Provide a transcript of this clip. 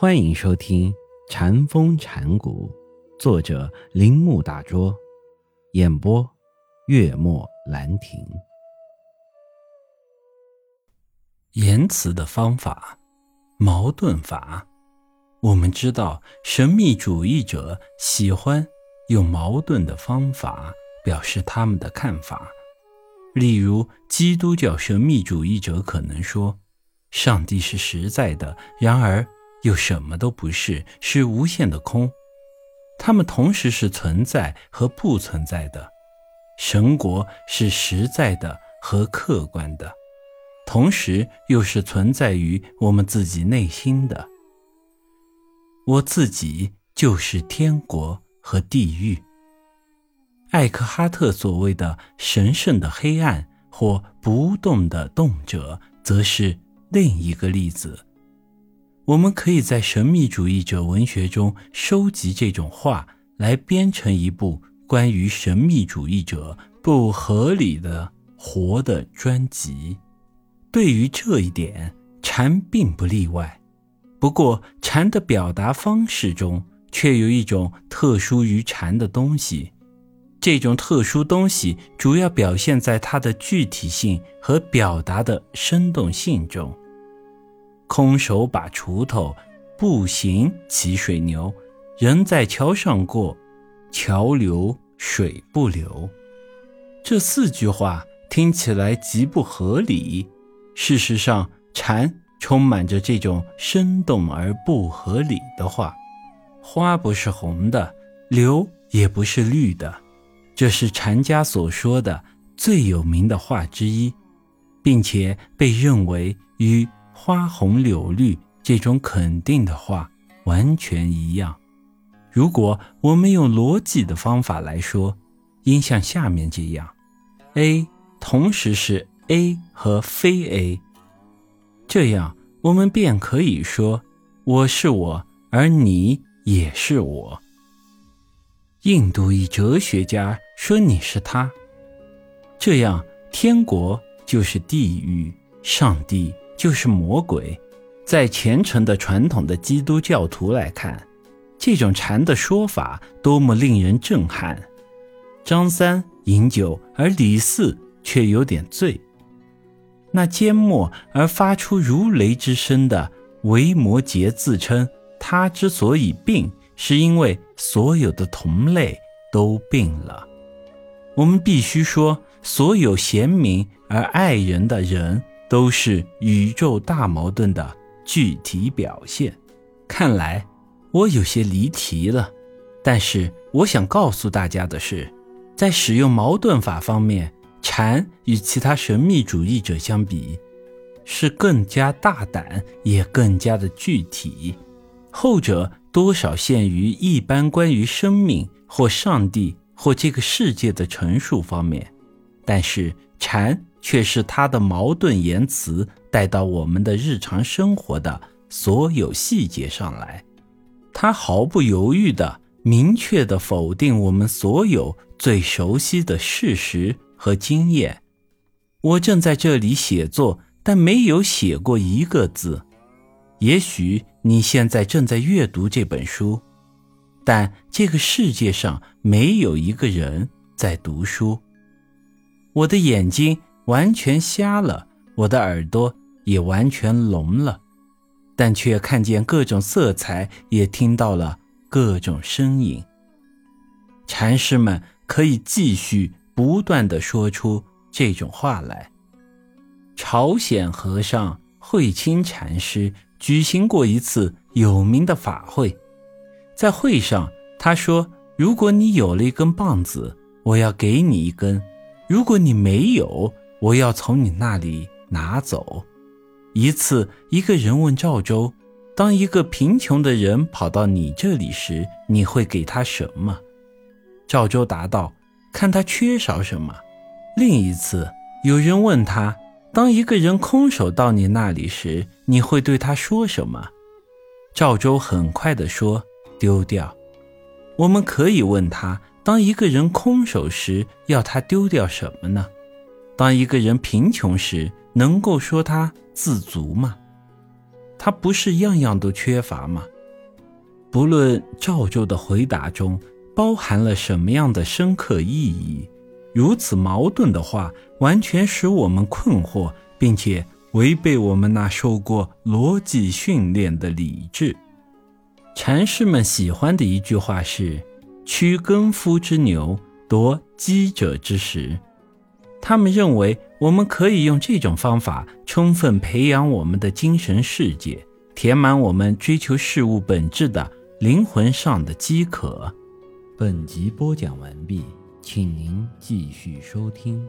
欢迎收听《禅风禅谷，作者铃木大拙，演播月末兰亭。言辞的方法，矛盾法。我们知道，神秘主义者喜欢用矛盾的方法表示他们的看法。例如，基督教神秘主义者可能说，上帝是实在的，然而。又什么都不是，是无限的空。它们同时是存在和不存在的。神国是实在的和客观的，同时又是存在于我们自己内心的。我自己就是天国和地狱。艾克哈特所谓的神圣的黑暗或不动的动者，则是另一个例子。我们可以在神秘主义者文学中收集这种话，来编成一部关于神秘主义者不合理的活的专辑。对于这一点，禅并不例外。不过，禅的表达方式中却有一种特殊于禅的东西。这种特殊东西主要表现在它的具体性和表达的生动性中。空手把锄头，步行骑水牛，人在桥上过，桥流水不流。这四句话听起来极不合理。事实上，禅充满着这种生动而不合理的话。花不是红的，流也不是绿的，这是禅家所说的最有名的话之一，并且被认为与。花红柳绿这种肯定的话完全一样。如果我们用逻辑的方法来说，应像下面这样：A 同时是 A 和非 A，这样我们便可以说我是我，而你也是我。印度一哲学家说你是他，这样天国就是地狱，上帝。就是魔鬼，在虔诚的传统的基督教徒来看，这种禅的说法多么令人震撼！张三饮酒，而李四却有点醉。那缄默而发出如雷之声的维摩诘自称，他之所以病，是因为所有的同类都病了。我们必须说，所有贤明而爱人的人。都是宇宙大矛盾的具体表现。看来我有些离题了，但是我想告诉大家的是，在使用矛盾法方面，禅与其他神秘主义者相比，是更加大胆，也更加的具体。后者多少限于一般关于生命或上帝或这个世界的陈述方面，但是禅。却是他的矛盾言辞带到我们的日常生活的所有细节上来，他毫不犹豫地、明确地否定我们所有最熟悉的事实和经验。我正在这里写作，但没有写过一个字。也许你现在正在阅读这本书，但这个世界上没有一个人在读书。我的眼睛。完全瞎了，我的耳朵也完全聋了，但却看见各种色彩，也听到了各种声音。禅师们可以继续不断地说出这种话来。朝鲜和尚慧清禅师举行过一次有名的法会，在会上他说：“如果你有了一根棒子，我要给你一根；如果你没有，”我要从你那里拿走。一次，一个人问赵州：“当一个贫穷的人跑到你这里时，你会给他什么？”赵州答道：“看他缺少什么。”另一次，有人问他：“当一个人空手到你那里时，你会对他说什么？”赵州很快地说：“丢掉。”我们可以问他：“当一个人空手时，要他丢掉什么呢？”当一个人贫穷时，能够说他自足吗？他不是样样都缺乏吗？不论赵州的回答中包含了什么样的深刻意义，如此矛盾的话，完全使我们困惑，并且违背我们那受过逻辑训练的理智。禅师们喜欢的一句话是：“驱耕夫之牛，夺饥者之食。”他们认为，我们可以用这种方法充分培养我们的精神世界，填满我们追求事物本质的灵魂上的饥渴。本集播讲完毕，请您继续收听。